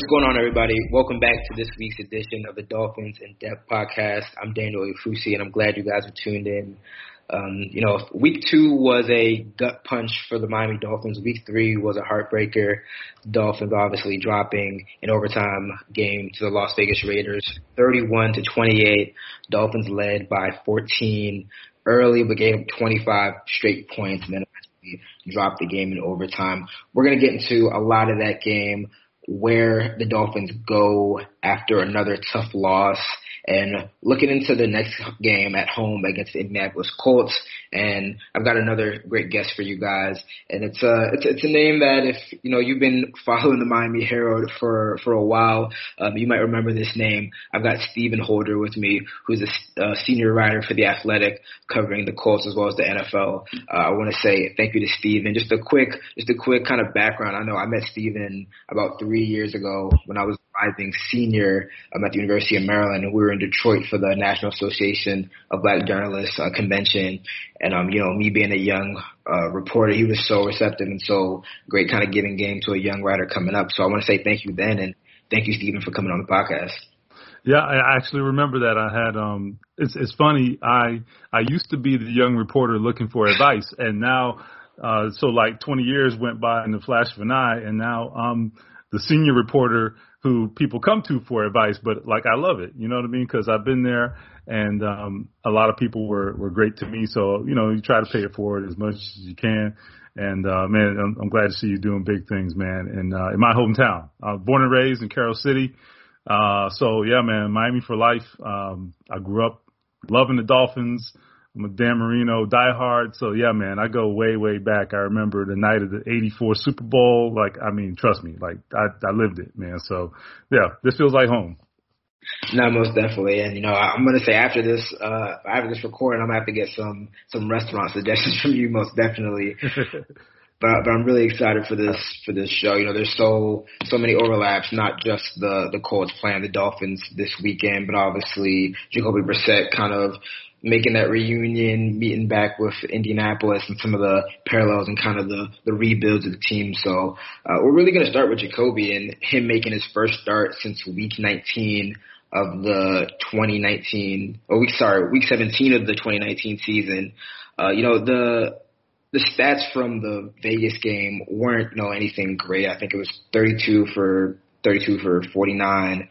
What's going on, everybody? Welcome back to this week's edition of the Dolphins in Depth podcast. I'm Daniel Oyefusi, and I'm glad you guys are tuned in. Um, you know, week two was a gut punch for the Miami Dolphins. Week three was a heartbreaker. Dolphins obviously dropping an overtime game to the Las Vegas Raiders, 31 to 28. Dolphins led by 14 early, but gave 25 straight points, and then dropped the game in overtime. We're to get into a lot of that game where the Dolphins go after another tough loss and looking into the next game at home against the Indianapolis Colts. And I've got another great guest for you guys, and it's a it's, it's a name that if you know you've been following the Miami Herald for for a while, um, you might remember this name. I've got Stephen Holder with me, who's a uh, senior writer for the Athletic, covering the Colts as well as the NFL. Uh, I want to say thank you to Stephen. Just a quick just a quick kind of background. I know I met Stephen about three years ago when I was rising senior um, at the University of Maryland, and we were in Detroit for the National Association of Black Journalists uh, convention. And um, you know, me being a young uh, reporter, he was so receptive and so great, kind of giving game to a young writer coming up. So I want to say thank you then, and thank you, Stephen, for coming on the podcast. Yeah, I actually remember that. I had um it's it's funny. I I used to be the young reporter looking for advice and now uh so like 20 years went by in the flash of an eye and now I'm the senior reporter who people come to for advice, but like I love it, you know what I mean? Because I've been there, and um, a lot of people were were great to me. So you know, you try to pay it forward as much as you can. And uh, man, I'm, I'm glad to see you doing big things, man. And uh, in my hometown, I was born and raised in Carol City. Uh, so yeah, man, Miami for life. Um, I grew up loving the Dolphins. I'm a Dan Marino diehard. So yeah, man, I go way, way back. I remember the night of the 84 Super Bowl. Like, I mean, trust me, like I, I lived it, man. So yeah, this feels like home. No, most definitely. And you know, I'm gonna say after this, uh, after this recording, I'm gonna have to get some some restaurant suggestions from you, most definitely. but but I'm really excited for this for this show. You know, there's so so many overlaps, not just the the Colts playing the Dolphins this weekend, but obviously Jacoby Brissett kind of making that reunion, meeting back with Indianapolis and some of the parallels and kind of the, the rebuilds of the team. So uh, we're really going to start with Jacoby and him making his first start since week 19 of the 2019, or week, sorry, week 17 of the 2019 season. Uh, you know, the, the stats from the Vegas game weren't, you know, anything great. I think it was 32 for 32 for 49.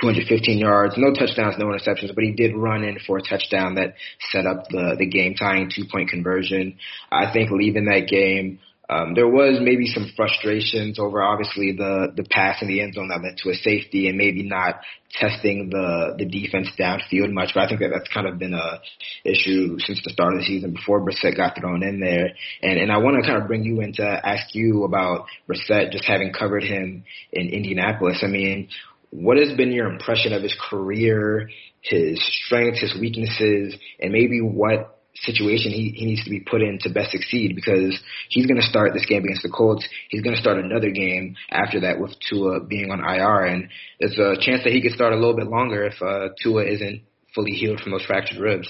215 yards, no touchdowns, no interceptions, but he did run in for a touchdown that set up the the game tying two point conversion. I think leaving that game, um, there was maybe some frustrations over obviously the the pass in the end zone that led to a safety and maybe not testing the the defense downfield much. But I think that that's kind of been a issue since the start of the season before Brissett got thrown in there. And and I want to kind of bring you in to ask you about Brissett, just having covered him in Indianapolis. I mean, what has been your impression of his career, his strengths, his weaknesses, and maybe what situation he, he needs to be put in to best succeed because he's going to start this game against the Colts. He's going to start another game after that with Tua being on IR, and there's a chance that he could start a little bit longer if uh, Tua isn't fully healed from those fractured ribs.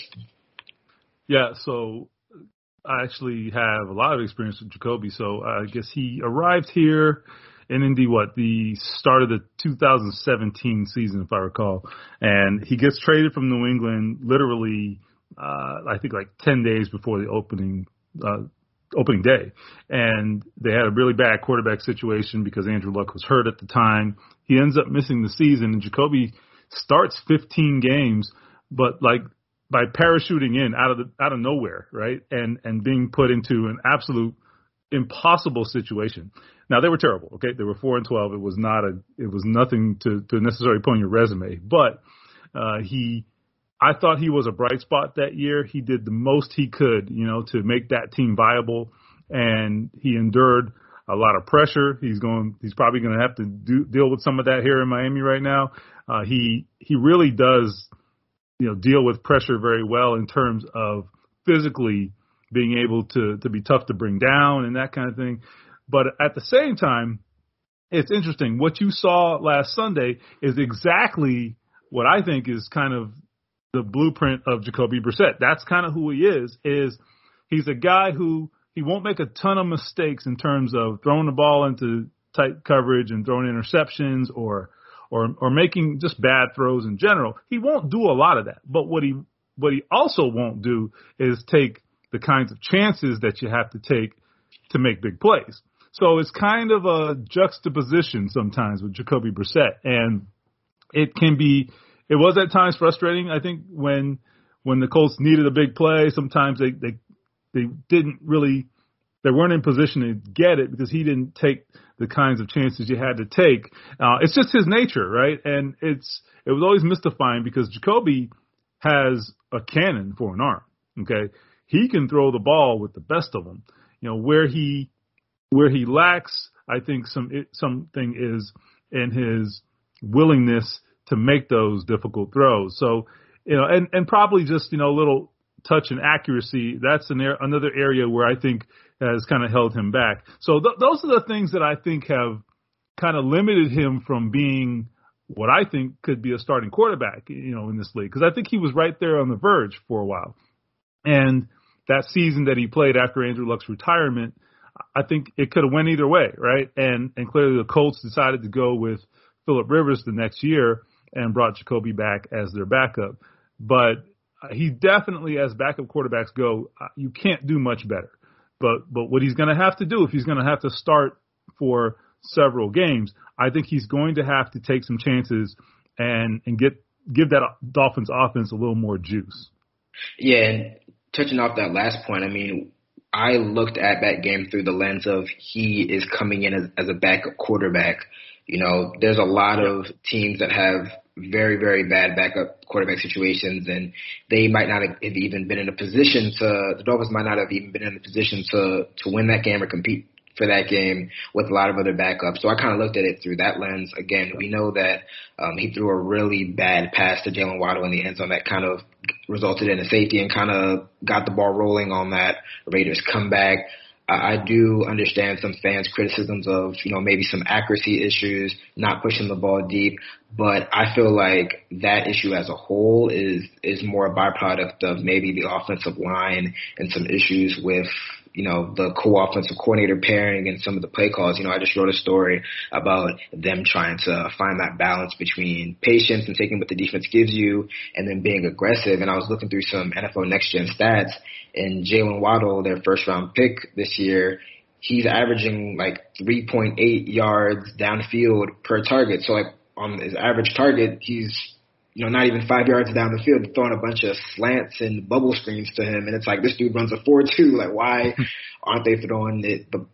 Yeah, so I actually have a lot of experience with Jacoby. So I guess he arrived here in Indy, what the start of the 2017 season, if I recall, and he gets traded from New England literally, uh, I think like 10 days before the opening. Uh, opening day, and they had a really bad quarterback situation because Andrew Luck was hurt at the time. He ends up missing the season, and Jacoby starts 15 games, but like by parachuting in out of the out of nowhere, right, and and being put into an absolute impossible situation. Now they were terrible. Okay, they were four and twelve. It was not a. It was nothing to to necessarily put on your resume. But uh, he, I thought he was a bright spot that year. He did the most he could, you know, to make that team viable, and he endured a lot of pressure. He's going. He's probably going to have to do, deal with some of that here in Miami right now. Uh, he he really does, you know, deal with pressure very well in terms of physically being able to to be tough to bring down and that kind of thing. But at the same time, it's interesting. What you saw last Sunday is exactly what I think is kind of the blueprint of Jacoby Brissett. That's kind of who he is. Is he's a guy who he won't make a ton of mistakes in terms of throwing the ball into tight coverage and throwing interceptions or or or making just bad throws in general. He won't do a lot of that. But what he what he also won't do is take the kinds of chances that you have to take to make big plays. So it's kind of a juxtaposition sometimes with Jacoby Brissett, and it can be. It was at times frustrating. I think when when the Colts needed a big play, sometimes they they they didn't really they weren't in position to get it because he didn't take the kinds of chances you had to take. Uh, it's just his nature, right? And it's it was always mystifying because Jacoby has a cannon for an arm. Okay, he can throw the ball with the best of them. You know where he where he lacks, I think some something is in his willingness to make those difficult throws. So you know, and and probably just you know a little touch and accuracy. That's an another area where I think has kind of held him back. So th- those are the things that I think have kind of limited him from being what I think could be a starting quarterback, you know, in this league. Because I think he was right there on the verge for a while. And that season that he played after Andrew Luck's retirement, I think it could have went either way, right? And and clearly the Colts decided to go with Philip Rivers the next year and brought Jacoby back as their backup. But he definitely, as backup quarterbacks go, uh, you can't do much better. But but what he's going to have to do if he's going to have to start for several games, I think he's going to have to take some chances and and get give that Dolphins offense a little more juice. Yeah, touching off that last point, I mean, I looked at that game through the lens of he is coming in as, as a backup quarterback. You know, there's a lot of teams that have very, very bad backup quarterback situations, and they might not have even been in a position to. The Dolphins might not have even been in a position to to win that game or compete for that game with a lot of other backups. So I kind of looked at it through that lens. Again, we know that um, he threw a really bad pass to Jaylen Waddle in the end zone that kind of resulted in a safety and kind of got the ball rolling on that Raiders comeback. I do understand some fans' criticisms of, you know, maybe some accuracy issues, not pushing the ball deep, but I feel like that issue as a whole is is more a byproduct of maybe the offensive line and some issues with you know, the co-offensive coordinator pairing and some of the play calls. You know, I just wrote a story about them trying to find that balance between patience and taking what the defense gives you and then being aggressive. And I was looking through some NFL next gen stats and Jaylen Waddle, their first round pick this year, he's averaging like 3.8 yards downfield per target. So like on his average target, he's you know, not even five yards down the field, throwing a bunch of slants and bubble screens to him, and it's like this dude runs a four two. Like, why aren't they throwing it? The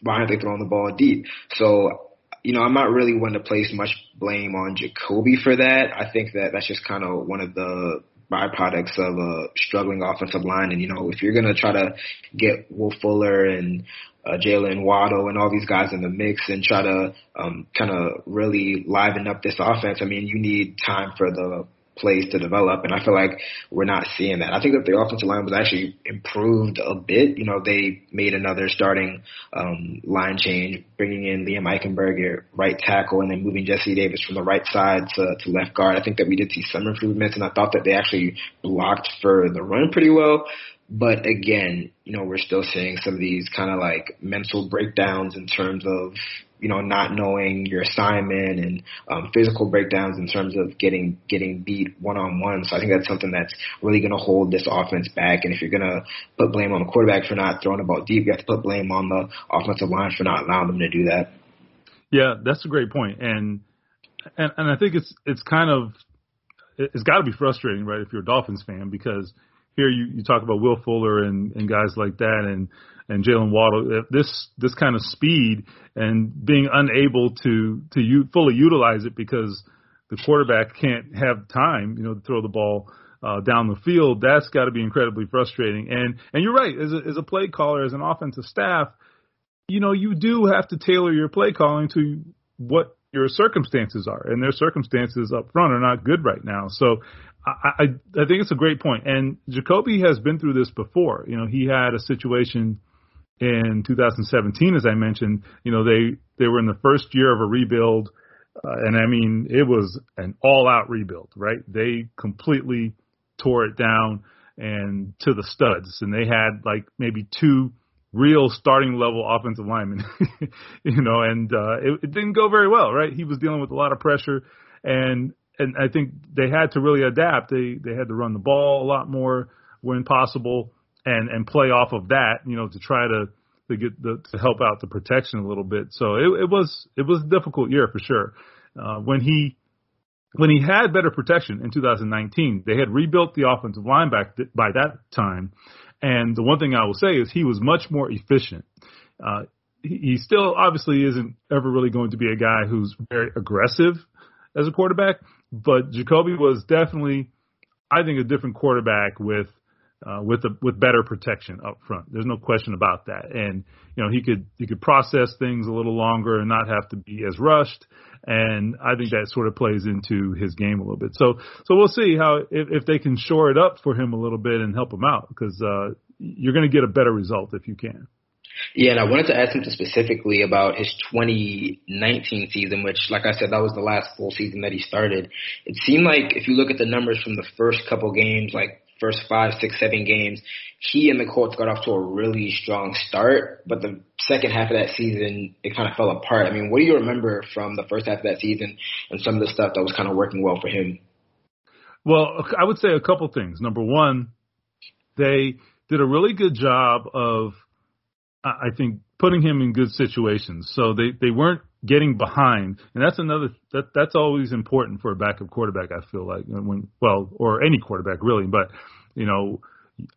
why aren't they throwing the ball deep? So, you know, I'm not really one to place much blame on Jacoby for that. I think that that's just kind of one of the byproducts of a struggling offensive line. And you know, if you're gonna try to get Will Fuller and uh, Jaylen Waddle and all these guys in the mix and try to um, kind of really liven up this offense. I mean, you need time for the plays to develop, and I feel like we're not seeing that. I think that the offensive line was actually improved a bit. You know, they made another starting um, line change, bringing in Liam Eichenberg right tackle, and then moving Jesse Davis from the right side to, to left guard. I think that we did see some improvements, and I thought that they actually blocked for the run pretty well. But again, you know, we're still seeing some of these kind of like mental breakdowns in terms of, you know, not knowing your assignment and um, physical breakdowns in terms of getting getting beat one on one. So I think that's something that's really going to hold this offense back. And if you're going to put blame on the quarterback for not throwing the ball deep, you have to put blame on the offensive line for not allowing them to do that. Yeah, that's a great point. And and and I think it's it's kind of it's got to be frustrating, right, if you're a Dolphins fan because – you, you talk about Will Fuller and, and guys like that and and Jaylen Waddle. This this kind of speed and being unable to to u- fully utilize it because the quarterback can't have time, you know, to throw the ball uh, down the field. That's got to be incredibly frustrating. And and you're right, as a, as a play caller, as an offensive staff, you know, you do have to tailor your play calling to what your circumstances are, and their circumstances up front are not good right now. So I, I, I think it's a great point. And Jacoby has been through this before. You know, he had a situation in 2017, as I mentioned. You know, they they were in the first year of a rebuild, uh, and I mean, it was an all-out rebuild, right? They completely tore it down and to the studs, and they had like maybe two real starting level offensive lineman, you know, and uh, it, it didn't go very well, right? He was dealing with a lot of pressure, and and I think they had to really adapt. They they had to run the ball a lot more when possible, and and play off of that, you know, to try to to get the to help out the protection a little bit. So it, it was it was a difficult year for sure. Uh, when he when he had better protection in 2019, they had rebuilt the offensive line back th- by that time. And the one thing I will say is he was much more efficient. Uh, he, he still obviously isn't ever really going to be a guy who's very aggressive as a quarterback, but Jacoby was definitely, I think, a different quarterback with uh, with a, with better protection up front. There's no question about that. And you know he could he could process things a little longer and not have to be as rushed. And I think that sort of plays into his game a little bit. So so we'll see how if, if they can shore it up for him a little bit and help him out because uh, you're going to get a better result if you can. Yeah, and I wanted to ask him specifically about his 2019 season, which, like I said, that was the last full season that he started. It seemed like if you look at the numbers from the first couple games, like first five, six, seven games, he and the Colts got off to a really strong start, but the second half of that season, it kind of fell apart. I mean, what do you remember from the first half of that season and some of the stuff that was kind of working well for him? Well, I would say a couple things. Number one, they did a really good job of, I think, putting him in good situations. So they, they weren't getting behind, and that's another that that's always important for a backup quarterback. I feel like when well, or any quarterback really, but you know,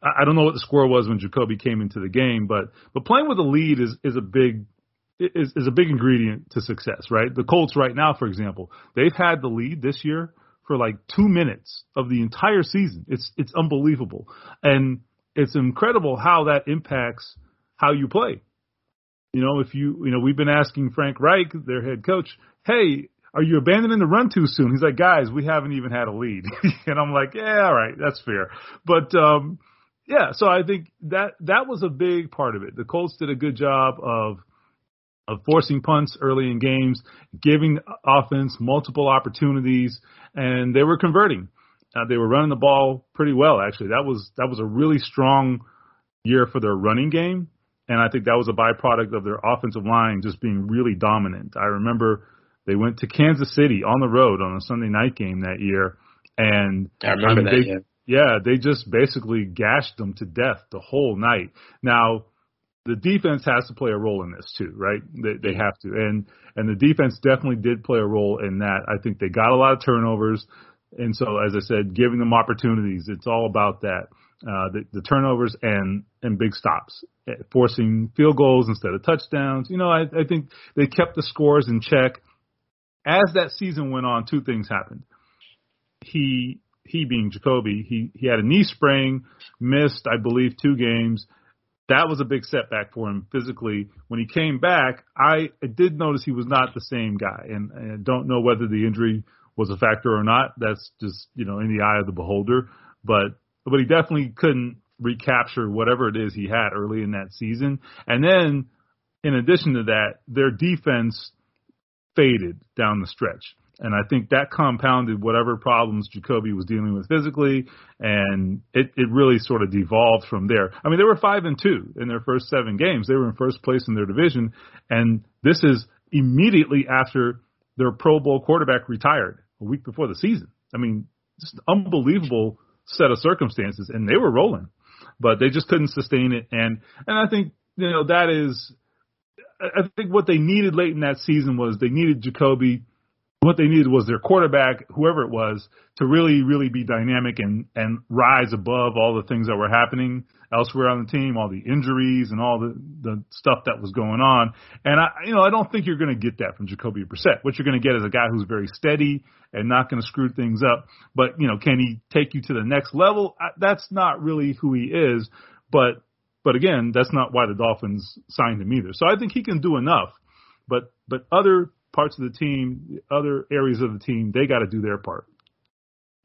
I don't know what the score was when Jacoby came into the game, but but playing with a lead is is a big is is a big ingredient to success, right? The Colts right now, for example, they've had the lead this year for like two minutes of the entire season. It's it's unbelievable, and it's incredible how that impacts how you play. You know, if you, you know, we've been asking Frank Reich, their head coach, hey, are you abandoning the run too soon? He's like, guys, we haven't even had a lead. and I'm like, yeah, all right, that's fair. But, um, yeah, so I think that, that was a big part of it. The Colts did a good job of, of forcing punts early in games, giving offense multiple opportunities, and they were converting. Uh, they were running the ball pretty well, actually. That was, that was a really strong year for their running game. And I think that was a byproduct of their offensive line just being really dominant. I remember they went to Kansas City on the road on a Sunday night game that year, and I remember I mean, that. They, yeah. yeah, they just basically gashed them to death the whole night. Now, the defense has to play a role in this too, right? They, they have to, and and the defense definitely did play a role in that. I think they got a lot of turnovers, and so as I said, giving them opportunities. It's all about that uh, the, the turnovers and and big stops, eh, forcing field goals instead of touchdowns. You know, I, I think they kept the scores in check. As that season went on, two things happened. He he being Jacoby, he he had a knee sprain, missed I believe two games. That was a big setback for him physically. When he came back, I, I did notice he was not the same guy, and, and I don't know whether the injury was a factor or not. That's just you know in the eye of the beholder. But but he definitely couldn't recapture whatever it is he had early in that season. And then, in addition to that, their defense faded down the stretch. And I think that compounded whatever problems Jacoby was dealing with physically, and it, it really sort of devolved from there. I mean, they were five and two in their first seven games. They were in first place in their division, and this is immediately after their Pro Bowl quarterback retired a week before the season. I mean, just unbelievable set of circumstances, and they were rolling, but they just couldn't sustain it. And and I think you know that is, I think what they needed late in that season was they needed Jacoby. What they needed was their quarterback, whoever it was, to really, really be dynamic and and rise above all the things that were happening elsewhere on the team, all the injuries and all the the stuff that was going on. And I, you know, I don't think you're going to get that from Jacoby Brissett. What you're going to get is a guy who's very steady and not going to screw things up. But you know, can he take you to the next level? That's not really who he is. But but again, that's not why the Dolphins signed him either. So I think he can do enough. But but other parts of the team, other areas of the team, they got to do their part.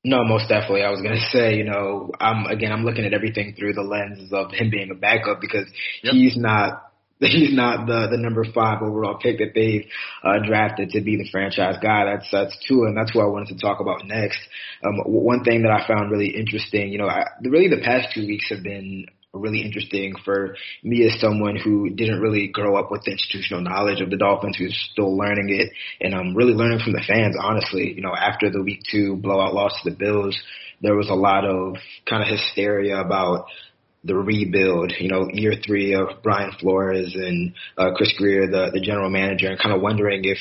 No, most definitely. I was gonna say, you know, I'm again, I'm looking at everything through the lenses of him being a backup because yep. he's not he's not the the number five overall pick that they've uh, drafted to be the franchise guy. That's that's two, and that's what I wanted to talk about next. Um, one thing that I found really interesting, you know, I, really the past two weeks have been really interesting for me as someone who didn't really grow up with the institutional knowledge of the Dolphins, who's still learning it, and I'm really learning from the fans. Honestly, you know, after the Week Two blowout loss to the Bills, there was a lot of kind of hysteria about the rebuild, you know, year three of Brian Flores and uh, Chris Grier, the the general manager, and kind of wondering if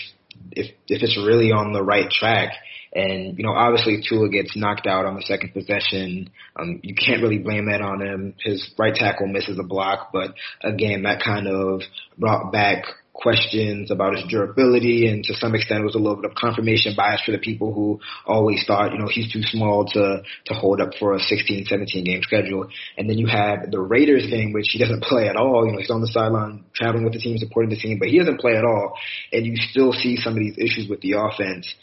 if if it's really on the right track. And, you know, obviously Tua gets knocked out on the second possession. Um, you can't really blame that on him. His right tackle misses a block, but again, that kind of brought back questions about his durability and to some extent it was a little bit of confirmation bias for the people who always thought, you know, he's too small to, to hold up for a 16, 17 game schedule. And then you have the Raiders game, which he doesn't play at all. You know, he's on the sideline traveling with the team, supporting the team, but he doesn't play at all. And you still see some of these issues with the offense.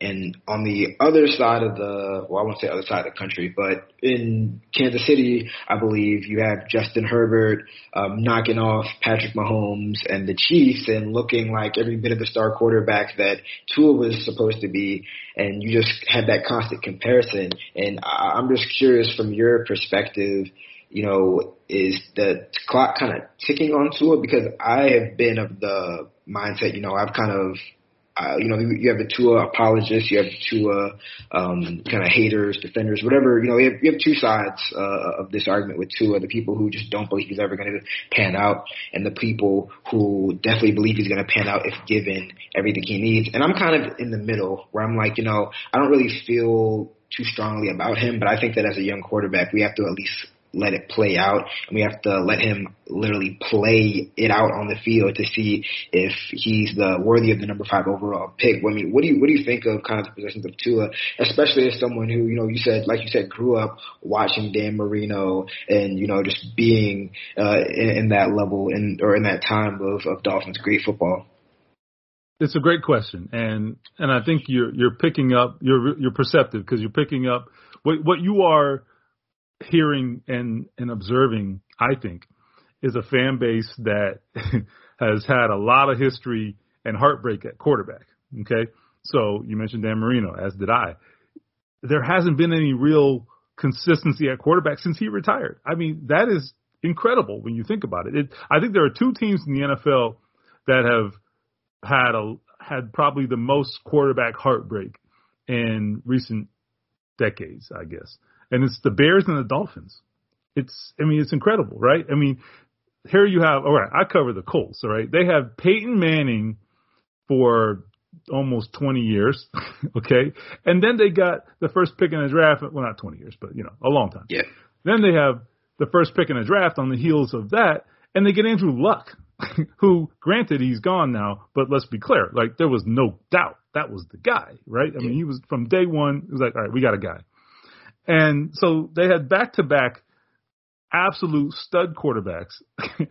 And on the other side of the, well, I won't say other side of the country, but in Kansas City, I believe you have Justin Herbert um, knocking off Patrick Mahomes and the Chiefs and looking like every bit of the star quarterback that Tua was supposed to be. And you just had that constant comparison. And I'm just curious from your perspective, you know, is the clock kind of ticking on Tua? Because I have been of the mindset, you know, I've kind of uh, you know, you have the Tua apologists, you have the Tua um, kind of haters, defenders, whatever. You know, you have, you have two sides uh, of this argument with Tua: the people who just don't believe he's ever going to pan out, and the people who definitely believe he's going to pan out if given everything he needs. And I'm kind of in the middle, where I'm like, you know, I don't really feel too strongly about him, but I think that as a young quarterback, we have to at least let it play out we have to let him literally play it out on the field to see if he's the worthy of the number five overall pick. I mean, what do you what do you think of kind of the possessions of Tua, especially as someone who you know you said like you said grew up watching Dan Marino and you know just being uh, in, in that level and or in that time of, of Dolphins great football. It's a great question, and and I think you're you're picking up you're you're perceptive because you're picking up what what you are hearing and, and observing, I think, is a fan base that has had a lot of history and heartbreak at quarterback. Okay. So you mentioned Dan Marino, as did I. There hasn't been any real consistency at quarterback since he retired. I mean, that is incredible when you think about it. it I think there are two teams in the NFL that have had a had probably the most quarterback heartbreak in recent decades, I guess and it's the Bears and the Dolphins. It's, I mean, it's incredible, right? I mean, here you have, all right, I cover the Colts, all right? They have Peyton Manning for almost 20 years, okay? And then they got the first pick in the draft, well, not 20 years, but, you know, a long time. Yeah. Then they have the first pick in the draft on the heels of that, and they get Andrew Luck, who, granted, he's gone now, but let's be clear, like, there was no doubt that was the guy, right? I mean, he was from day one, it was like, all right, we got a guy. And so they had back to back absolute stud quarterbacks.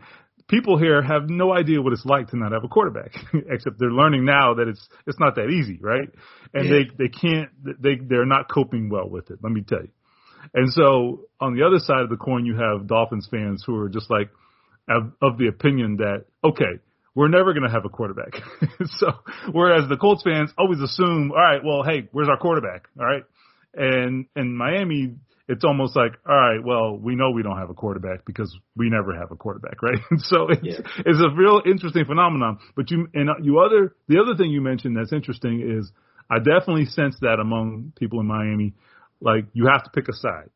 People here have no idea what it's like to not have a quarterback, except they're learning now that it's it's not that easy, right? And yeah. they they can't they they're not coping well with it. Let me tell you. And so on the other side of the coin, you have Dolphins fans who are just like of, of the opinion that okay, we're never going to have a quarterback. so whereas the Colts fans always assume, all right, well, hey, where's our quarterback? All right. And in Miami, it's almost like, all right, well, we know we don't have a quarterback because we never have a quarterback, right? And so it's, yeah. it's a real interesting phenomenon. But you and you other the other thing you mentioned that's interesting is I definitely sense that among people in Miami, like you have to pick a side,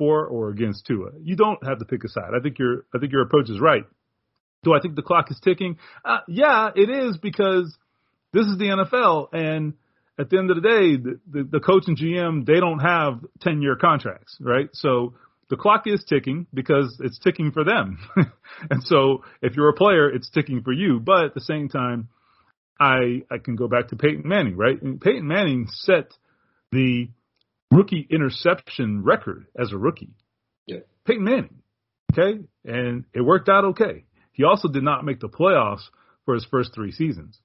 for or against Tua. You don't have to pick a side. I think your I think your approach is right. Do I think the clock is ticking? Uh, yeah, it is because this is the NFL and at the end of the day, the, the, the coach and GM, they don't have 10 year contracts, right? So the clock is ticking because it's ticking for them. and so if you're a player, it's ticking for you. But at the same time, I, I can go back to Peyton Manning, right? And Peyton Manning set the rookie interception record as a rookie. Yeah. Peyton Manning. Okay. And it worked out okay. He also did not make the playoffs for his first three seasons.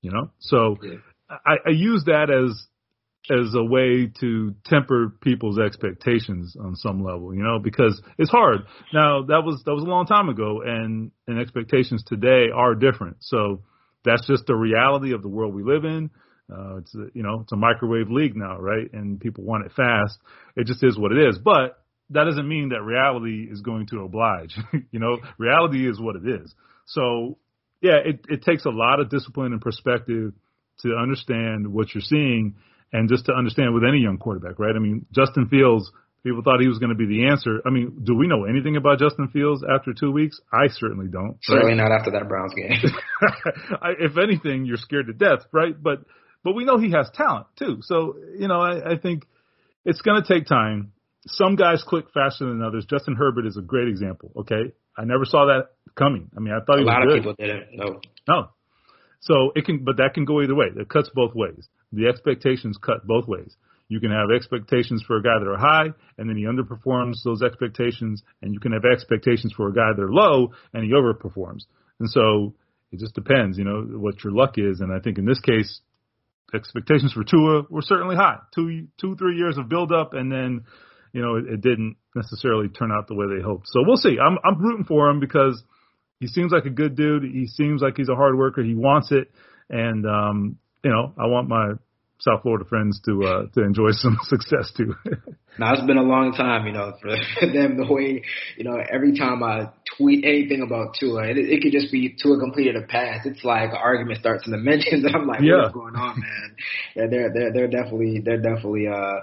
You know, so yeah. I, I use that as as a way to temper people's expectations on some level, you know, because it's hard. Now that was that was a long time ago, and and expectations today are different. So that's just the reality of the world we live in. Uh, it's a, you know it's a microwave league now, right? And people want it fast. It just is what it is. But that doesn't mean that reality is going to oblige. you know, reality is what it is. So yeah, it, it takes a lot of discipline and perspective to understand what you're seeing and just to understand with any young quarterback, right? I mean, Justin Fields, people thought he was going to be the answer. I mean, do we know anything about Justin Fields after two weeks? I certainly don't. Certainly right? not after that Browns game. I, if anything, you're scared to death, right? But but we know he has talent too. So you know, I, I think it's going to take time. Some guys click faster than others. Justin Herbert is a great example. Okay, I never saw that coming. I mean, I thought a he was lot good. A lot of people didn't. No. No. So it can, but that can go either way. It cuts both ways. The expectations cut both ways. You can have expectations for a guy that are high, and then he underperforms those expectations, and you can have expectations for a guy that are low, and he overperforms. And so it just depends, you know, what your luck is. And I think in this case, expectations for Tua were certainly high. Two, two, three years of build up, and then, you know, it, it didn't necessarily turn out the way they hoped. So we'll see. I'm, I'm rooting for him because he seems like a good dude. He seems like he's a hard worker. He wants it, and um, you know, I want my South Florida friends to uh, to enjoy some success too. now it's been a long time, you know, for them. The way you know, every time I tweet anything about Tua, it, it could just be Tua completed a pass. It's like an argument starts in the mentions, and I'm like, yeah. what's going on, man? Yeah, they're they're they're definitely they're definitely uh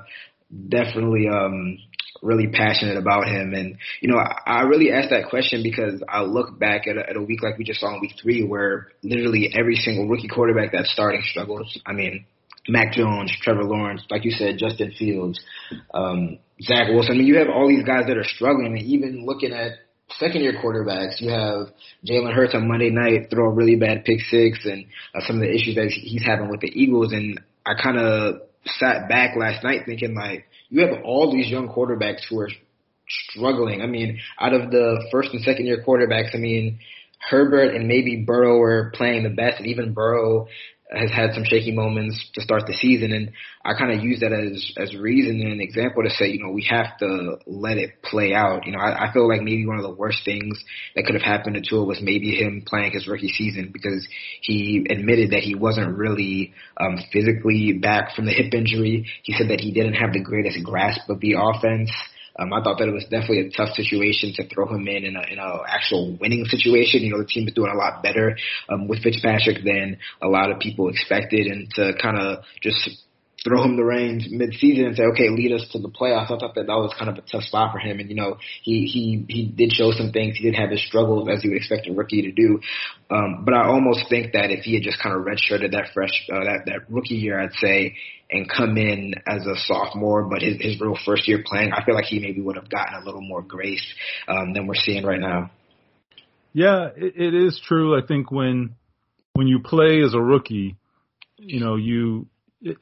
definitely um really passionate about him. And, you know, I, I really asked that question because I look back at a, at a week like we just saw in week three where literally every single rookie quarterback that's starting struggles. I mean, Mac Jones, Trevor Lawrence, like you said, Justin Fields, um, Zach Wilson. I mean, you have all these guys that are struggling. And even looking at second year quarterbacks, you have Jalen Hurts on Monday night throw a really bad pick six and uh, some of the issues that he's having with the Eagles. And I kind of sat back last night thinking like, you have all these young quarterbacks who are struggling. I mean, out of the first and second year quarterbacks, I mean, Herbert and maybe Burrow were playing the best, and even Burrow has had some shaky moments to start the season, and I kind of use that as as reason and an example to say, you know, we have to let it play out. You know, I, I feel like maybe one of the worst things that could have happened to Tua was maybe him playing his rookie season because he admitted that he wasn't really um, physically back from the hip injury. He said that he didn't have the greatest grasp of the offense. Um, I thought that it was definitely a tough situation to throw him in in a in a actual winning situation. You know, the team is doing a lot better um, with Fitzpatrick than a lot of people expected, and to kind of just throw him the reins mid-season and say, okay, lead us to the playoffs. I thought that that was kind of a tough spot for him. And, you know, he, he, he did show some things. He did have his struggles as you would expect a rookie to do. Um, but I almost think that if he had just kind of redshirted that fresh, uh, that, that rookie year, I'd say, and come in as a sophomore, but his, his real first year playing, I feel like he maybe would have gotten a little more grace, um, than we're seeing right now. Yeah, it, it is true. I think when, when you play as a rookie, you know, you,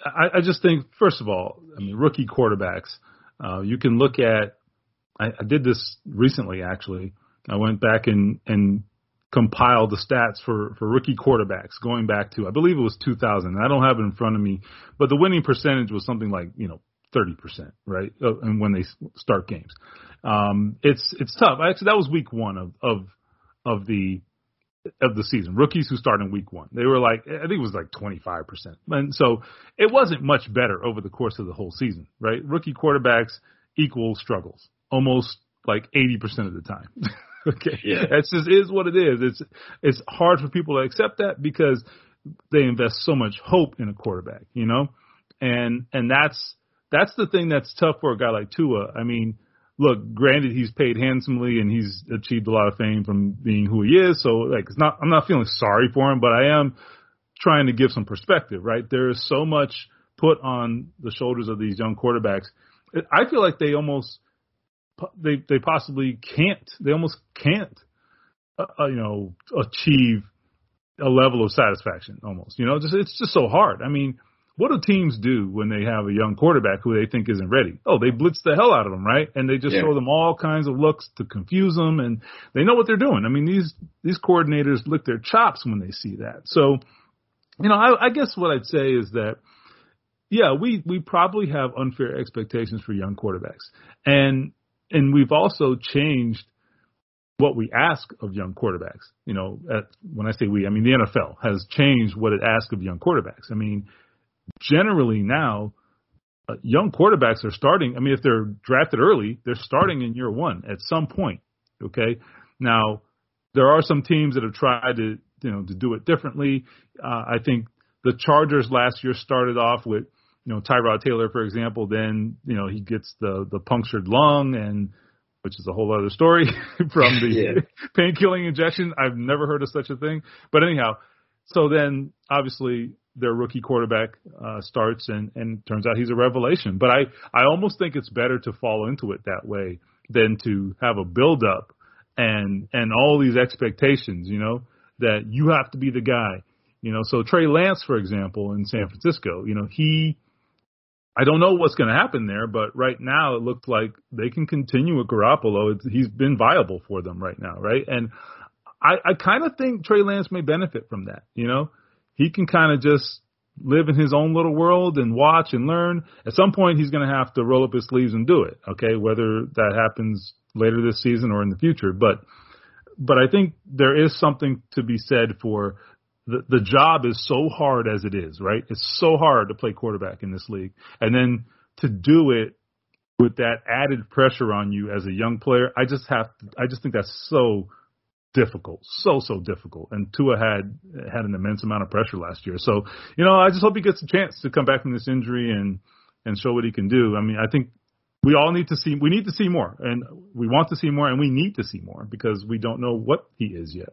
I, I just think, first of all, I mean, rookie quarterbacks, uh, you can look at, I, I did this recently actually. I went back and, and compiled the stats for, for rookie quarterbacks going back to, I believe it was 2000. I don't have it in front of me, but the winning percentage was something like, you know, 30%, right? Uh, and when they start games. Um, it's, it's tough. Actually, that was week one of, of, of the, of the season. Rookies who start in week one, they were like, I think it was like 25%. And so it wasn't much better over the course of the whole season, right? Rookie quarterbacks equal struggles almost like 80% of the time. okay. Yeah. That's just is what it is. It's, it's hard for people to accept that because they invest so much hope in a quarterback, you know? And, and that's, that's the thing that's tough for a guy like Tua. I mean, look, granted he's paid handsomely and he's achieved a lot of fame from being who he is. So like, it's not, I'm not feeling sorry for him, but I am trying to give some perspective, right? There is so much put on the shoulders of these young quarterbacks. I feel like they almost, they, they possibly can't, they almost can't, uh, uh you know, achieve a level of satisfaction almost, you know, just, it's just so hard. I mean, what do teams do when they have a young quarterback who they think isn't ready? Oh, they blitz the hell out of them, right? And they just yeah. throw them all kinds of looks to confuse them, and they know what they're doing. I mean, these these coordinators lick their chops when they see that. So, you know, I, I guess what I'd say is that, yeah, we we probably have unfair expectations for young quarterbacks, and and we've also changed what we ask of young quarterbacks. You know, at, when I say we, I mean the NFL has changed what it asks of young quarterbacks. I mean generally now uh, young quarterbacks are starting. I mean, if they're drafted early, they're starting in year one at some point. Okay. Now, there are some teams that have tried to, you know, to do it differently. Uh, I think the Chargers last year started off with, you know, Tyrod Taylor, for example. Then, you know, he gets the the punctured lung, and which is a whole other story from the yeah. pain killing injection. I've never heard of such a thing. But anyhow, so then obviously their rookie quarterback uh, starts and and turns out he's a revelation. But I I almost think it's better to fall into it that way than to have a build up and and all these expectations, you know, that you have to be the guy. You know, so Trey Lance, for example, in San Francisco, you know, he I don't know what's going to happen there, but right now it looks like they can continue with Garoppolo. It's, he's been viable for them right now, right? And I, I kind of think Trey Lance may benefit from that. You know, he can kind of just live in his own little world and watch and learn. At some point, he's going to have to roll up his sleeves and do it. Okay, whether that happens later this season or in the future, but but I think there is something to be said for the the job is so hard as it is, right? It's so hard to play quarterback in this league, and then to do it with that added pressure on you as a young player, I just have to, I just think that's so difficult, so so difficult. And Tua had had an immense amount of pressure last year. So you know, I just hope he gets a chance to come back from this injury and and show what he can do. I mean, I think we all need to see we need to see more, and we want to see more, and we need to see more because we don't know what he is yet.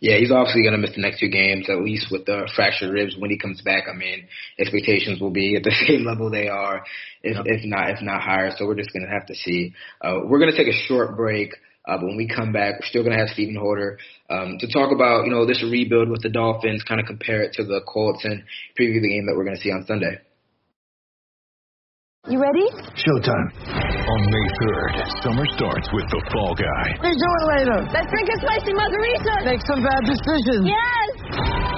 Yeah, he's obviously going to miss the next two games, at least with the fractured ribs. When he comes back, I mean, expectations will be at the same level they are, if, yep. if not if not higher. So we're just going to have to see. Uh, we're going to take a short break. Uh, but when we come back, we're still going to have Stephen Holder um, to talk about, you know, this rebuild with the Dolphins, kind of compare it to the Colts and preview the game that we're going to see on Sunday. You ready? Showtime. On May 3rd, summer starts with The Fall Guy. What are you doing later? Let's drink a spicy margarita. Make some bad decisions. Yes.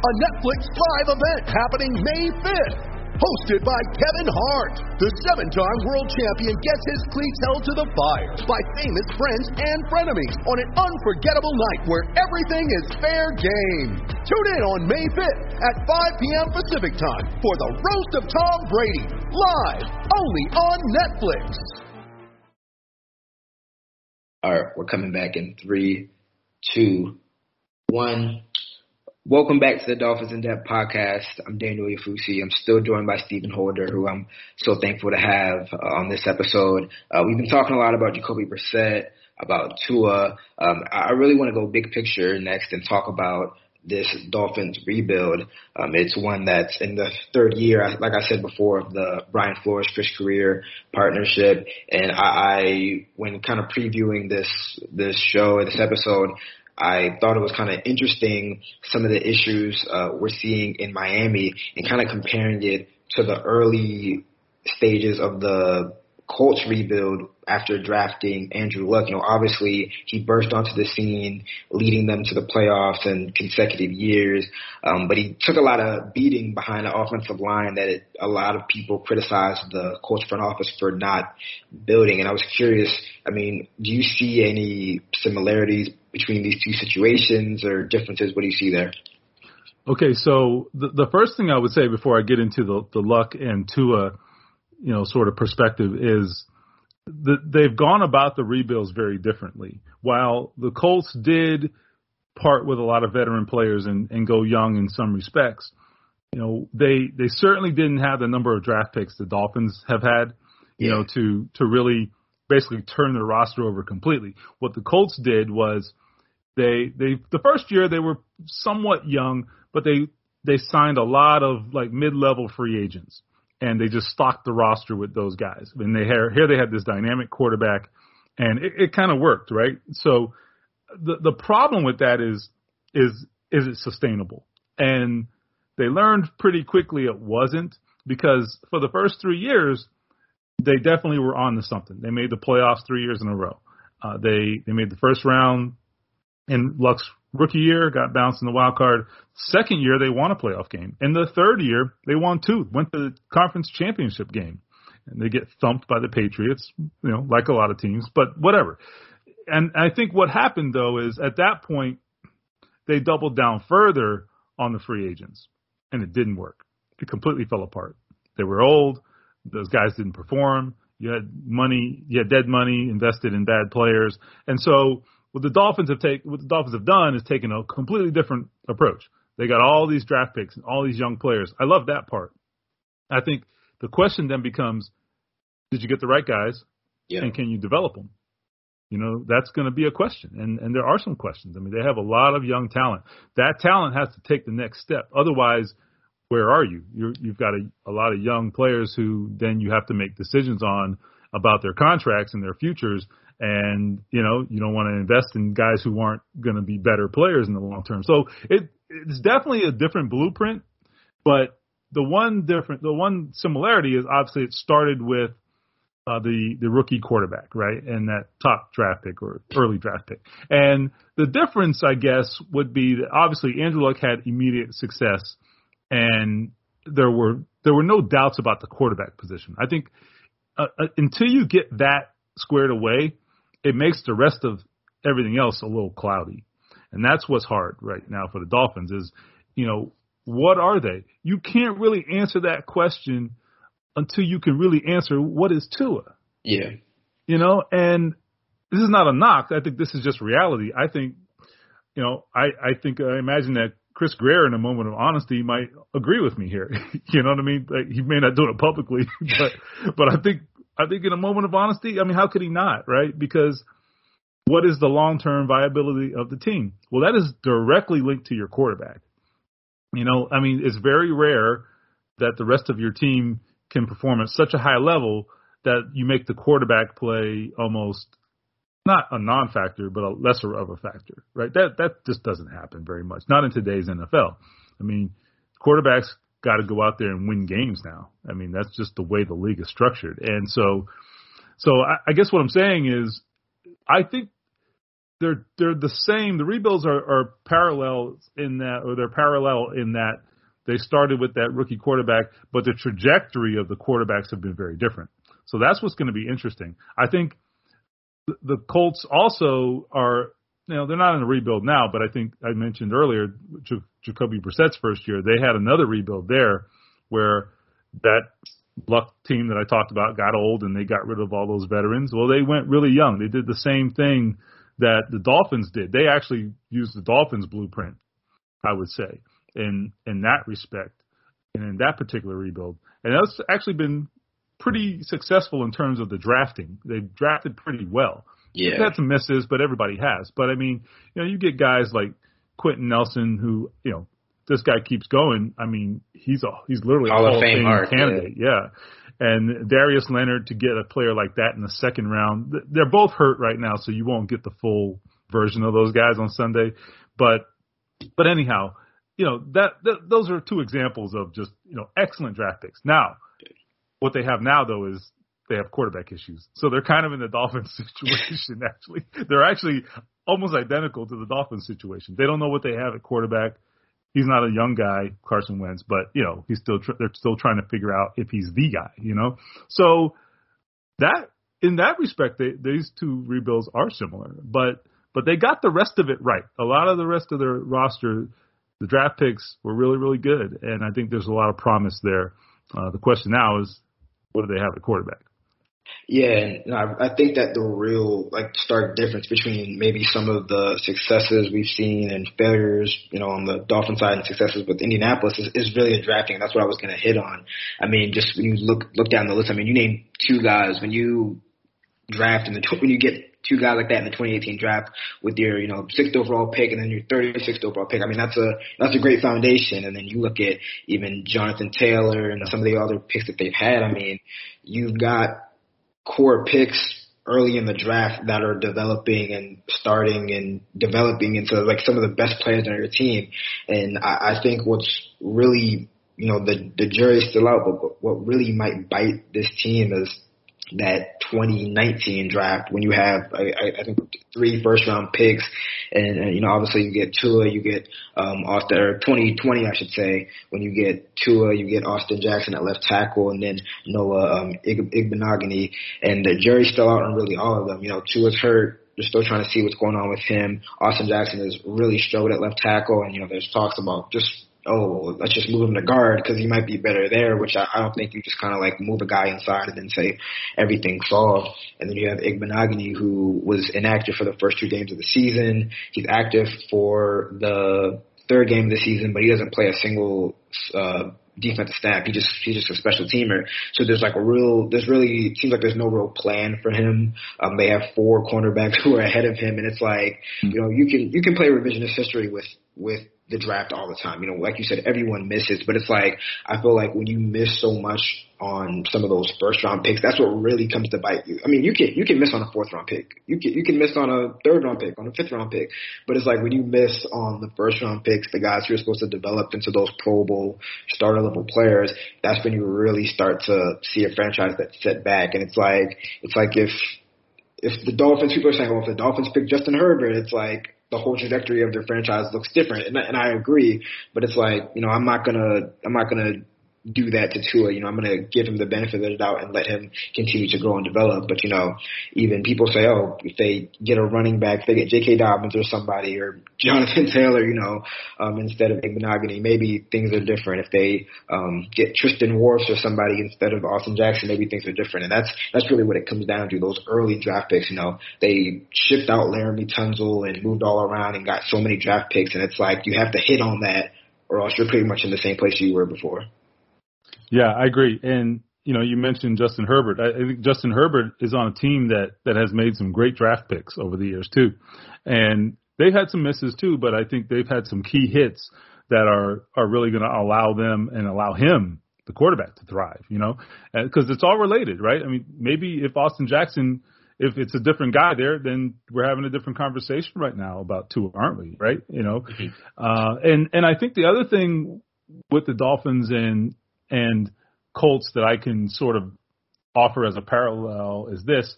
a Netflix live event happening May 5th. Hosted by Kevin Hart, the seven time world champion gets his cleats held to the fire by famous friends and frenemies on an unforgettable night where everything is fair game. Tune in on May 5th at 5 p.m. Pacific time for the Roast of Tom Brady, live only on Netflix. All right, we're coming back in three, two, one. Welcome back to the Dolphins in Depth podcast. I'm Daniel Oyefusi. I'm still joined by Stephen Holder, who I'm so thankful to have uh, on this episode. Uh, we've been talking a lot about Jacoby Brissett, about Tua. Um, I really want to go big picture next and talk about this Dolphins rebuild. Um, it's one that's in the third year, like I said before, of the Brian Flores Chris Grier partnership. And I, I, when kind of previewing this this show, this episode, I thought it was kind of interesting some of the issues uh, we're seeing in Miami and kind of comparing it to the early stages of the Colts rebuild after drafting Andrew Luck. You know, obviously he burst onto the scene, leading them to the playoffs in consecutive years. Um, but he took a lot of beating behind the offensive line that it, a lot of people criticized the Colts front office for not building. And I was curious. I mean, do you see any similarities between these two situations or differences? What do you see there? Okay, so the, the first thing I would say before I get into the, the luck and Tua, you know, sort of perspective is that they've gone about the rebuilds very differently. While the Colts did part with a lot of veteran players and, and go young in some respects, you know, they they certainly didn't have the number of draft picks the Dolphins have had, you yeah. know, to to really basically turn their roster over completely. What the Colts did was they they the first year they were somewhat young, but they they signed a lot of like mid-level free agents and they just stocked the roster with those guys. And they here they had this dynamic quarterback and it, it kind of worked, right? So the the problem with that is is is it sustainable? And they learned pretty quickly it wasn't because for the first 3 years they definitely were on to something. They made the playoffs three years in a row. Uh, they they made the first round in Luck's rookie year, got bounced in the wild card. Second year, they won a playoff game. In the third year, they won two, went to the conference championship game, and they get thumped by the Patriots. You know, like a lot of teams, but whatever. And I think what happened though is at that point they doubled down further on the free agents, and it didn't work. It completely fell apart. They were old. Those guys didn't perform. You had money, you had dead money invested in bad players, and so what the Dolphins have taken, what the Dolphins have done is taken a completely different approach. They got all these draft picks and all these young players. I love that part. I think the question then becomes, did you get the right guys, Yeah. and can you develop them? You know, that's going to be a question, and and there are some questions. I mean, they have a lot of young talent. That talent has to take the next step. Otherwise, where are you? You're, you've got a, a lot of young players who then you have to make decisions on about their contracts and their futures. And you know, you don't want to invest in guys who aren't going to be better players in the long term. So it it's definitely a different blueprint. But the one different, the one similarity is obviously it started with uh, the the rookie quarterback, right, and that top draft pick or early draft pick. And the difference, I guess, would be that obviously Andrew Luck had immediate success, and there were there were no doubts about the quarterback position. I think uh, uh, until you get that squared away, it makes the rest of everything else a little cloudy, and that's what's hard right now for the Dolphins. Is you know what are they? You can't really answer that question until you can really answer what is Tua. Yeah. You know, and this is not a knock. I think this is just reality. I think, you know, I I think I imagine that Chris Grier, in a moment of honesty, might agree with me here. you know what I mean? Like, he may not do it publicly, but but I think I think in a moment of honesty, I mean, how could he not, right? Because what is the long term viability of the team? Well, that is directly linked to your quarterback. You know, I mean, it's very rare that the rest of your team can perform at such a high level that you make the quarterback play almost not a non-factor, but a lesser of a factor, right? That that just doesn't happen very much. Not in today's NFL. I mean, quarterbacks got to go out there and win games now. I mean, that's just the way the league is structured. And so, so I, I guess what I'm saying is, I think they're they're the same. The rebuilds are, are parallel in that, or they're parallel in that they started with that rookie quarterback, but the trajectory of the quarterbacks have been very different. So that's what's going to be interesting. I think the, the Colts also are, you know, they're not in a rebuild now, but I think I mentioned earlier J- Jacoby Brissett's first year, they had another rebuild there where that luck team that I talked about got old and they got rid of all those veterans. Well, they went really young. They did the same thing that the Dolphins did. They actually used the Dolphins blueprint, I would say, in in that respect and in that particular rebuild. And that's actually been pretty successful in terms of the drafting. They've drafted pretty well. Yeah. Some misses, but everybody has. But I mean, you know, you get guys like Quenton Nelson who, you know, this guy keeps going. I mean, he's a he's literally Hall a Hall of Fame candidate. Yeah. And Darius Leonard to get a player like that in the second round. They're both hurt right now, so you won't get the full version of those guys on Sunday. But but anyhow, you know that, that those are two examples of just you know excellent draft picks. Now, what they have now though is they have quarterback issues, so they're kind of in the Dolphins situation. Actually, they're actually almost identical to the Dolphins situation. They don't know what they have at quarterback. He's not a young guy, Carson Wentz, but you know he's still tr- they're still trying to figure out if he's the guy. You know, so that in that respect, they, these two rebuilds are similar, but but they got the rest of it right. A lot of the rest of their roster, the draft picks were really really good, and I think there's a lot of promise there. Uh, the question now is, what do they have at quarterback? Yeah, and I, think that the real like stark difference between maybe some of the successes we've seen and failures, you know, on the Dolphin side and successes with Indianapolis is, is really the drafting. That's what I was going to hit on. I mean, just when you look look down the list, I mean, you name two guys when you draft in the when you get two guys like that in the 2018 draft with your you know sixth overall pick and then your 36th overall pick. I mean that's a that's a great foundation. And then you look at even Jonathan Taylor and some of the other picks that they've had. I mean, you've got core picks early in the draft that are developing and starting and developing into like some of the best players on your team. And I, I think what's really you know the the jury's still out, but what really might bite this team is that 2019 draft when you have I, I think three first round picks and, and you know obviously you get Tua you get um Austin or 2020 I should say when you get Tua you get Austin Jackson at left tackle and then Noah um Ig- Igbinoghene and the jury's still out on really all of them you know Tua's hurt they're still trying to see what's going on with him. Austin Jackson is really struggled at left tackle, and you know there's talks about just oh, let's just move him to guard because he might be better there, which I, I don't think you just kind of like move a guy inside and then say everything's solved. And then you have Igbinoghene who was inactive for the first two games of the season. He's active for the third game of the season, but he doesn't play a single uh, defensive snap. He just he's just a special teamer. So there's like a real there's really it seems like there's no real plan for him. Um, they have four cornerbacks who are ahead of him, and it's like you know you can you can play revisionist history with with the draft all the time. You know, like you said, everyone misses, but it's like I feel like when you miss so much on some of those first round picks, that's what really comes to bite you. I mean, you can you can miss on a fourth round pick, you can you can miss on a third round pick, on a fifth round pick, but it's like when you miss on the first round picks, the guys who are supposed to develop into those Pro Bowl starter level players, that's when you really start to see a franchise that's set back, and it's like it's like if if the Dolphins, people are saying, well, if the Dolphins pick Justin Herbert, it's like the whole trajectory of their franchise looks different, and, and I agree. But it's like you know I'm not gonna I'm not gonna do that to Tua. You know, I'm going to give him the benefit of the doubt and let him continue to grow and develop. But, you know, even people say, oh, if they get a running back, if they get J.K. Dobbins or somebody or Jonathan Taylor, you know, um, instead of Igbinoghene, maybe things are different. If they um, get Tristan Wirfs or somebody instead of Austin Jackson, maybe things are different. And that's that's really what it comes down to. Those early draft picks, you know, they shipped out Laremy Tunsil and moved all around and got so many draft picks. And it's like you have to hit on that or else you're pretty much in the same place you were before. Yeah, I agree. And you know, you mentioned Justin Herbert. I, I think Justin Herbert is on a team that that has made some great draft picks over the years too, and they've had some misses too. But I think they've had some key hits that are are really going to allow them and allow him, the quarterback, to thrive. You know, because it's all related, right? I mean, maybe if Austin Jackson if it's a different guy there, then we're having a different conversation right now about Tua, aren't we? Right? You know, mm-hmm. uh, and and I think the other thing with the Dolphins and and Colts that I can sort of offer as a parallel is this.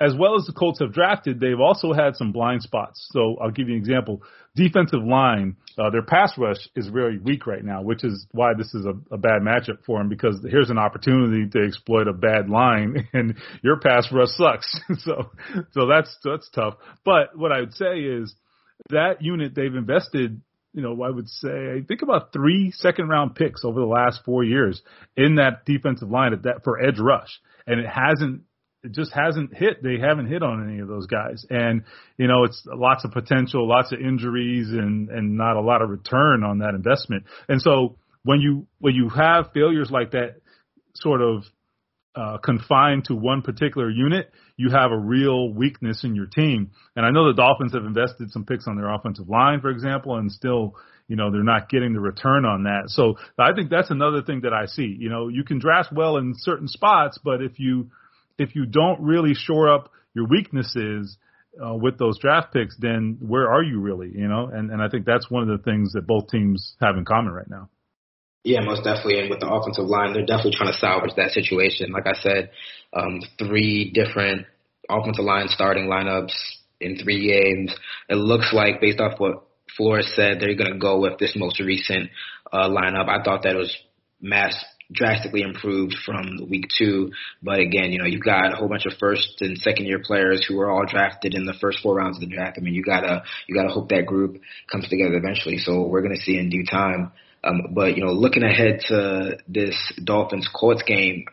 As well as the Colts have drafted, they've also had some blind spots. So I'll give you an example. Defensive line, uh, their pass rush is very weak right now, which is why this is a, a bad matchup for them because here's an opportunity to exploit a bad line and your pass rush sucks. so, so that's, that's tough. But what I would say is that unit they've invested you know, I would say I think about three second round picks over the last four years in that defensive line at that for edge rush, and it hasn't. It just hasn't hit. They haven't hit on any of those guys, and you know it's lots of potential, lots of injuries, and and not a lot of return on that investment. And so when you when you have failures like that, sort of uh, confined to one particular unit, you have a real weakness in your team. And I know the Dolphins have invested some picks on their offensive line, for example, and still, you know, they're not getting the return on that. So I think that's another thing that I see. You know, you can draft well in certain spots, but if you if you don't really shore up your weaknesses uh, with those draft picks, then where are you really? You know, and and I think that's one of the things that both teams have in common right now. Yeah, most definitely. And with the offensive line, they're definitely trying to salvage that situation. Like I said, um, three different offensive line starting lineups in three games. It looks like, based off what Flores said, they're going to go with this most recent uh, lineup. I thought that was mass drastically improved from week two. But again, you know, you've got a whole bunch of first and second year players who were all drafted in the first four rounds of the draft. I mean, you gotta you gotta hope that group comes together eventually. So we're gonna see in due time. Um, but you know, looking ahead to this Dolphins Colts game,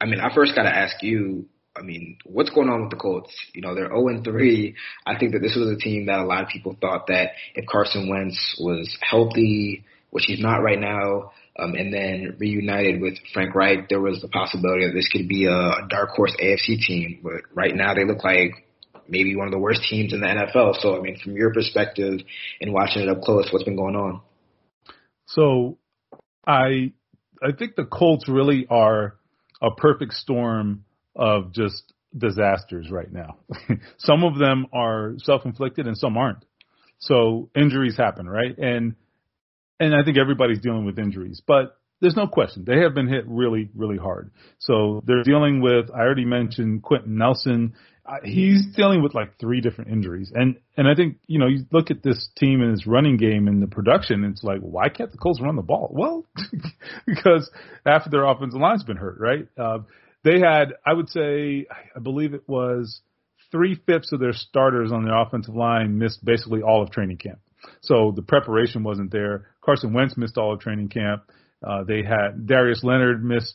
I mean, I first got to ask you. I mean, what's going on with the Colts? You know, they're 0 3. I think that this was a team that a lot of people thought that if Carson Wentz was healthy, which he's not right now, um, and then reunited with Frank Reich, there was the possibility that this could be a, a dark horse AFC team. But right now, they look like maybe one of the worst teams in the NFL. So, I mean, from your perspective and watching it up close, what's been going on? So I I think the Colts really are a perfect storm of just disasters right now. some of them are self-inflicted and some aren't. So injuries happen, right? And and I think everybody's dealing with injuries. But there's no question they have been hit really, really hard. So they're dealing with. I already mentioned Quenton Nelson. He's dealing with like three different injuries, and and I think you know you look at this team and its running game and the production. It's like why can't the Colts run the ball? Well, because of their offensive line's been hurt, right? Uh, they had, I would say, I believe it was three fifths of their starters on the offensive line missed basically all of training camp. So the preparation wasn't there. Carson Wentz missed all of training camp. Uh, they had Darius Leonard missed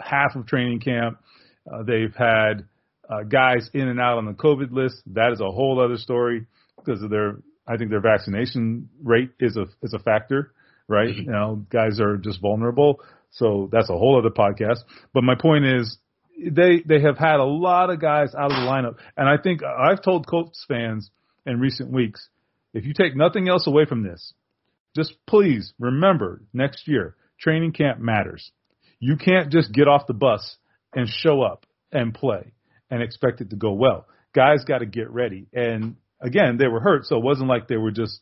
half of training camp. Uh, they've had uh, guys in and out on the COVID list. That is a whole other story because of their. I think their vaccination rate is a is a factor, right? Mm-hmm. You know, guys are just vulnerable. So that's a whole other podcast. But my point is, they they have had a lot of guys out of the lineup, and I think I've told Colts fans in recent weeks, if you take nothing else away from this, just please remember next year training camp matters. You can't just get off the bus and show up and play and expect it to go well. Guys got to get ready, and again, they were hurt, so it wasn't like they were just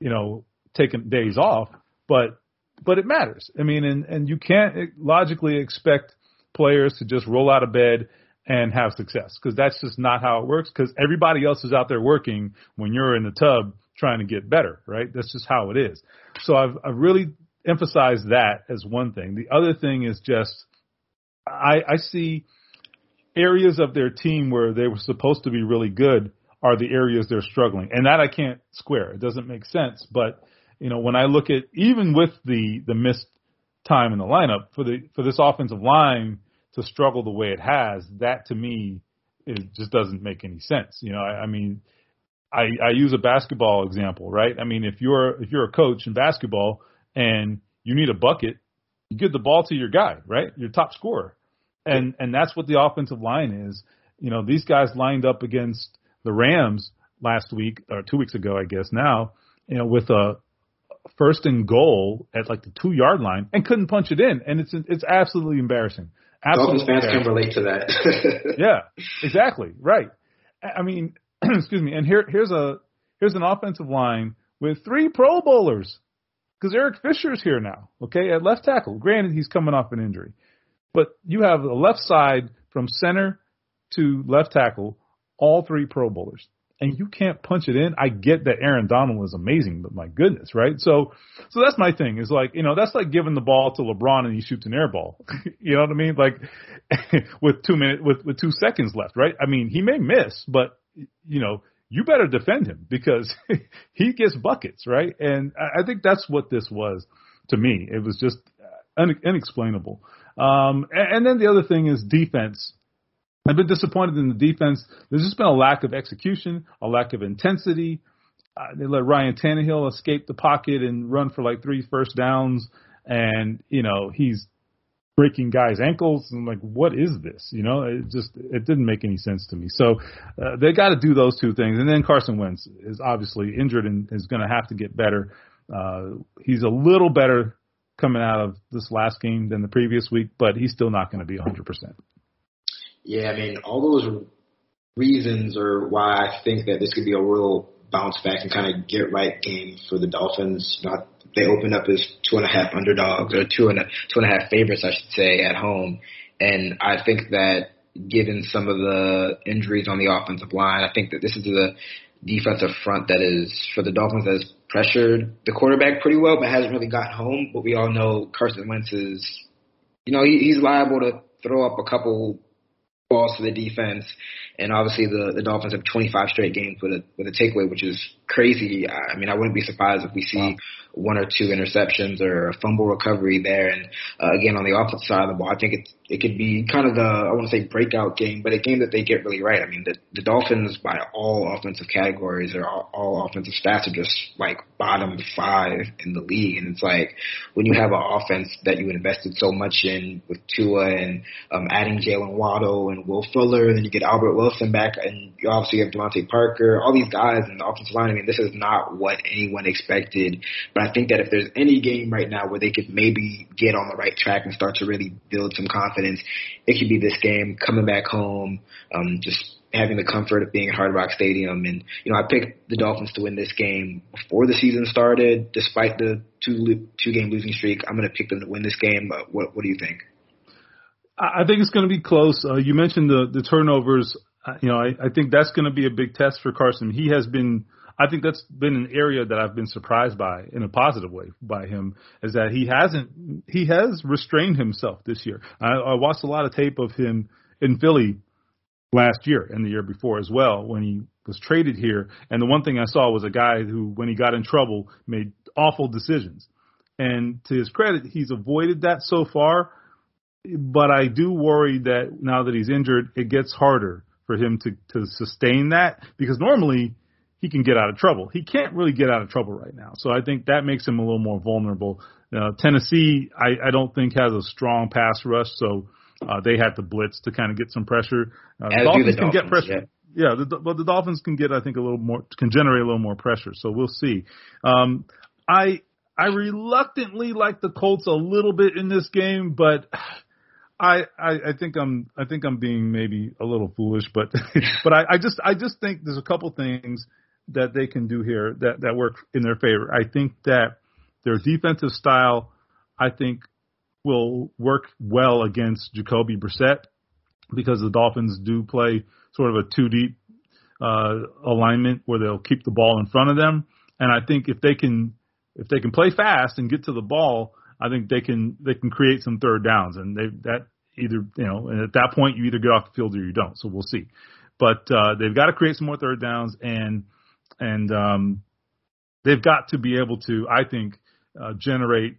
you know taking days off, but but it matters. I mean, and and you can't logically expect players to just roll out of bed and have success because that's just not how it works because everybody else is out there working when you're in the tub trying to get better, right? That's just how it is. So I've, I've really emphasized that as one thing. The other thing is just I, I see areas of their team where they were supposed to be really good are the areas they're struggling. And that I can't square. It doesn't make sense. But, you know, when I look at even with the, the missed time in the lineup for the, for this offensive line to struggle the way it has, that to me it just doesn't make any sense. You know, I, I mean, I, I use a basketball example, right? I mean, if you're if you're a coach in basketball and you need a bucket, you give the ball to your guy, right? Your top scorer, and and that's what the offensive line is. You know, these guys lined up against the Rams last week or two weeks ago, I guess now, you know, with a first and goal at like the two yard line and couldn't punch it in, and it's it's absolutely embarrassing. Dolphins fans can relate to that. yeah, exactly. Right. I mean, excuse me. And here, here's a here's an offensive line with three Pro Bowlers because Eric Fisher's here now. Okay, at left tackle. Granted, he's coming off an injury, but you have the left side from center to left tackle, all three Pro Bowlers and you can't punch it in. I get that Aaron Donald is amazing, but my goodness, right? So, so that's my thing is like, you know, that's like giving the ball to LeBron and he shoots an air ball. you know what I mean? Like with two minutes, with, with two seconds left, right? I mean, he may miss, but you know, you better defend him because he gets buckets, right? And I think that's what this was to me. It was just un- inexplainable. Um, and, and then the other thing is defense I've been disappointed in the defense. There's just been a lack of execution, a lack of intensity. Uh, they let Ryan Tannehill escape the pocket and run for like three first downs, and you know he's breaking guys' ankles. And like, what is this? You know, it just it didn't make any sense to me. So uh, they got to do those two things. And then Carson Wentz is obviously injured and is going to have to get better. Uh, he's a little better coming out of this last game than the previous week, but he's still not going to be 100 percent. Yeah, I mean, all those reasons are why I think that this could be a real bounce back and kind of get right game for the Dolphins. Know, they opened up as two and a half underdogs or two and a, two and a half favorites, I should say, at home. And I think that given some of the injuries on the offensive line, I think that this is the defensive front that is for the Dolphins that has pressured the quarterback pretty well, but hasn't really got home. But we all know Carson Wentz is, you know, he, he's liable to throw up a couple balls to the defense. And obviously the, the Dolphins have 25 straight games with a, with a takeaway, which is crazy. I mean, I wouldn't be surprised if we see wow. one or two interceptions or a fumble recovery there. And uh, again, on the offensive side of the ball, I think it's, it could be kind of the, I want to say breakout game, but a game that they get really right. I mean, the, the Dolphins by all offensive categories or all, all offensive stats are just like bottom five in the league. And it's like when you have an offense that you invested so much in with Tua and um, adding Jaylen Waddle and Will Fuller, and then you get Albert Wilson back, and you obviously have DeVante Parker, all these guys in the offensive line. I mean, this is not what anyone expected. But I think that if there's any game right now where they could maybe get on the right track and start to really build some confidence, it could be this game coming back home, um, just having the comfort of being at Hard Rock Stadium. And you know, I picked the Dolphins to win this game before the season started, despite the two two game losing streak. I'm going to pick them to win this game. But what what do you think? I think it's going to be close. Uh, you mentioned the the turnovers. Uh, you know, I, I think that's going to be a big test for Carson. He has been. I think that's been an area that I've been surprised by in a positive way by him is that he hasn't he has restrained himself this year. I, I watched a lot of tape of him in Philly last year and the year before as well when he was traded here. And the one thing I saw was a guy who, when he got in trouble, made awful decisions. And to his credit, he's avoided that so far but I do worry that now that he's injured, it gets harder for him to to sustain that because normally he can get out of trouble. He can't really get out of trouble right now, so I think that makes him a little more vulnerable. Uh, Tennessee, I, I don't think has a strong pass rush, so uh, they had to blitz to kind of get some pressure. Uh, As Dolphins do the can get Dolphins, pressure. Yeah, the, but the Dolphins can get, I think, a little more, can generate a little more pressure. So we'll see. Um, I I reluctantly like the Colts a little bit in this game, but I, I, I think I'm I think I'm being maybe a little foolish, but but I, I just I just think there's a couple things that they can do here that that work in their favor. I think that their defensive style, I think, will work well against Jacoby Brissett because the Dolphins do play sort of a two deep uh, alignment where they'll keep the ball in front of them, and I think if they can if they can play fast and get to the ball, I think they can they can create some third downs, and they that either you know, and at that point you either get off the field or you don't. So we'll see. But uh, they've got to create some more third downs, and and um, they've got to be able to, I think, uh, generate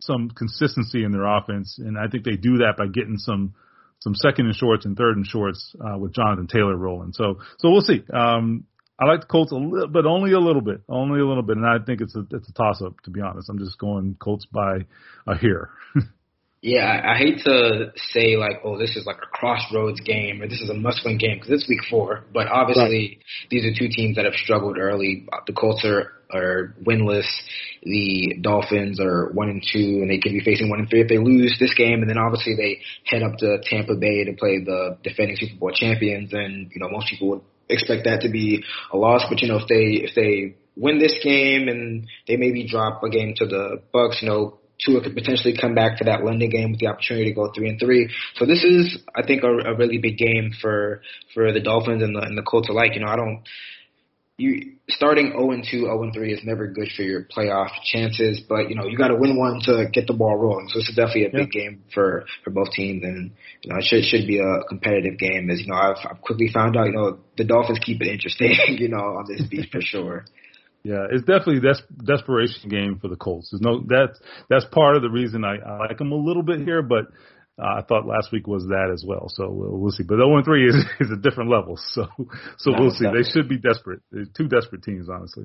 some consistency in their offense, and I think they do that by getting some some second and shorts and third and shorts uh, with Jonathan Taylor rolling. So so we'll see. Um, I like the Colts a little, but only a little bit, only a little bit, and I think it's a it's a toss up to be honest. I'm just going Colts by a hair. Yeah, I, I hate to say like, oh, this is like a crossroads game or this is a must-win game because it's week four. But obviously, right. these are two teams that have struggled early. The Colts are are winless. The Dolphins are one and two, and they could be facing one and three if they lose this game. And then obviously they head up to Tampa Bay to play the defending Super Bowl champions. And you know most people would expect that to be a loss, but you know if they if they win this game and they maybe drop a game to the Bucks, you know Tua could potentially come back to that London game with the opportunity to go three and three. So this is, I think, a, a really big game for for the Dolphins and the and the Colts alike. You know, I don't. You starting 0 and 2, 0 and 3 is never good for your playoff chances, but you know you got to win one to get the ball rolling. So this is definitely a big game for for both teams, and you know it should should be a competitive game. As you know, I've, I've quickly found out, you know, the Dolphins keep it interesting, you know, on this beat for sure. Yeah, it's definitely des- desperation game for the Colts. There's no that's that's part of the reason I, I like them a little bit here, but uh, I thought last week was that as well. So we'll, we'll see. But 0 3 is is a different level. So so we'll see. They should be desperate. They're two desperate teams, honestly.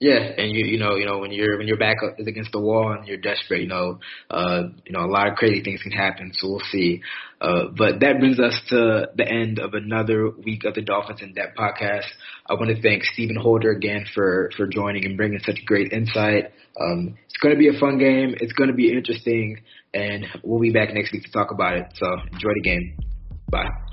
Yeah, and you you know you know when you're when your back is against the wall and you're desperate, you know, uh, you know a lot of crazy things can happen. So we'll see. Uh, but that brings us to the end of another week of the Dolphins in Depth podcast. I want to thank Stephen Holder again for for joining and bringing such great insight. Um, it's going to be a fun game. It's going to be interesting, and we'll be back next week to talk about it. So enjoy the game. Bye.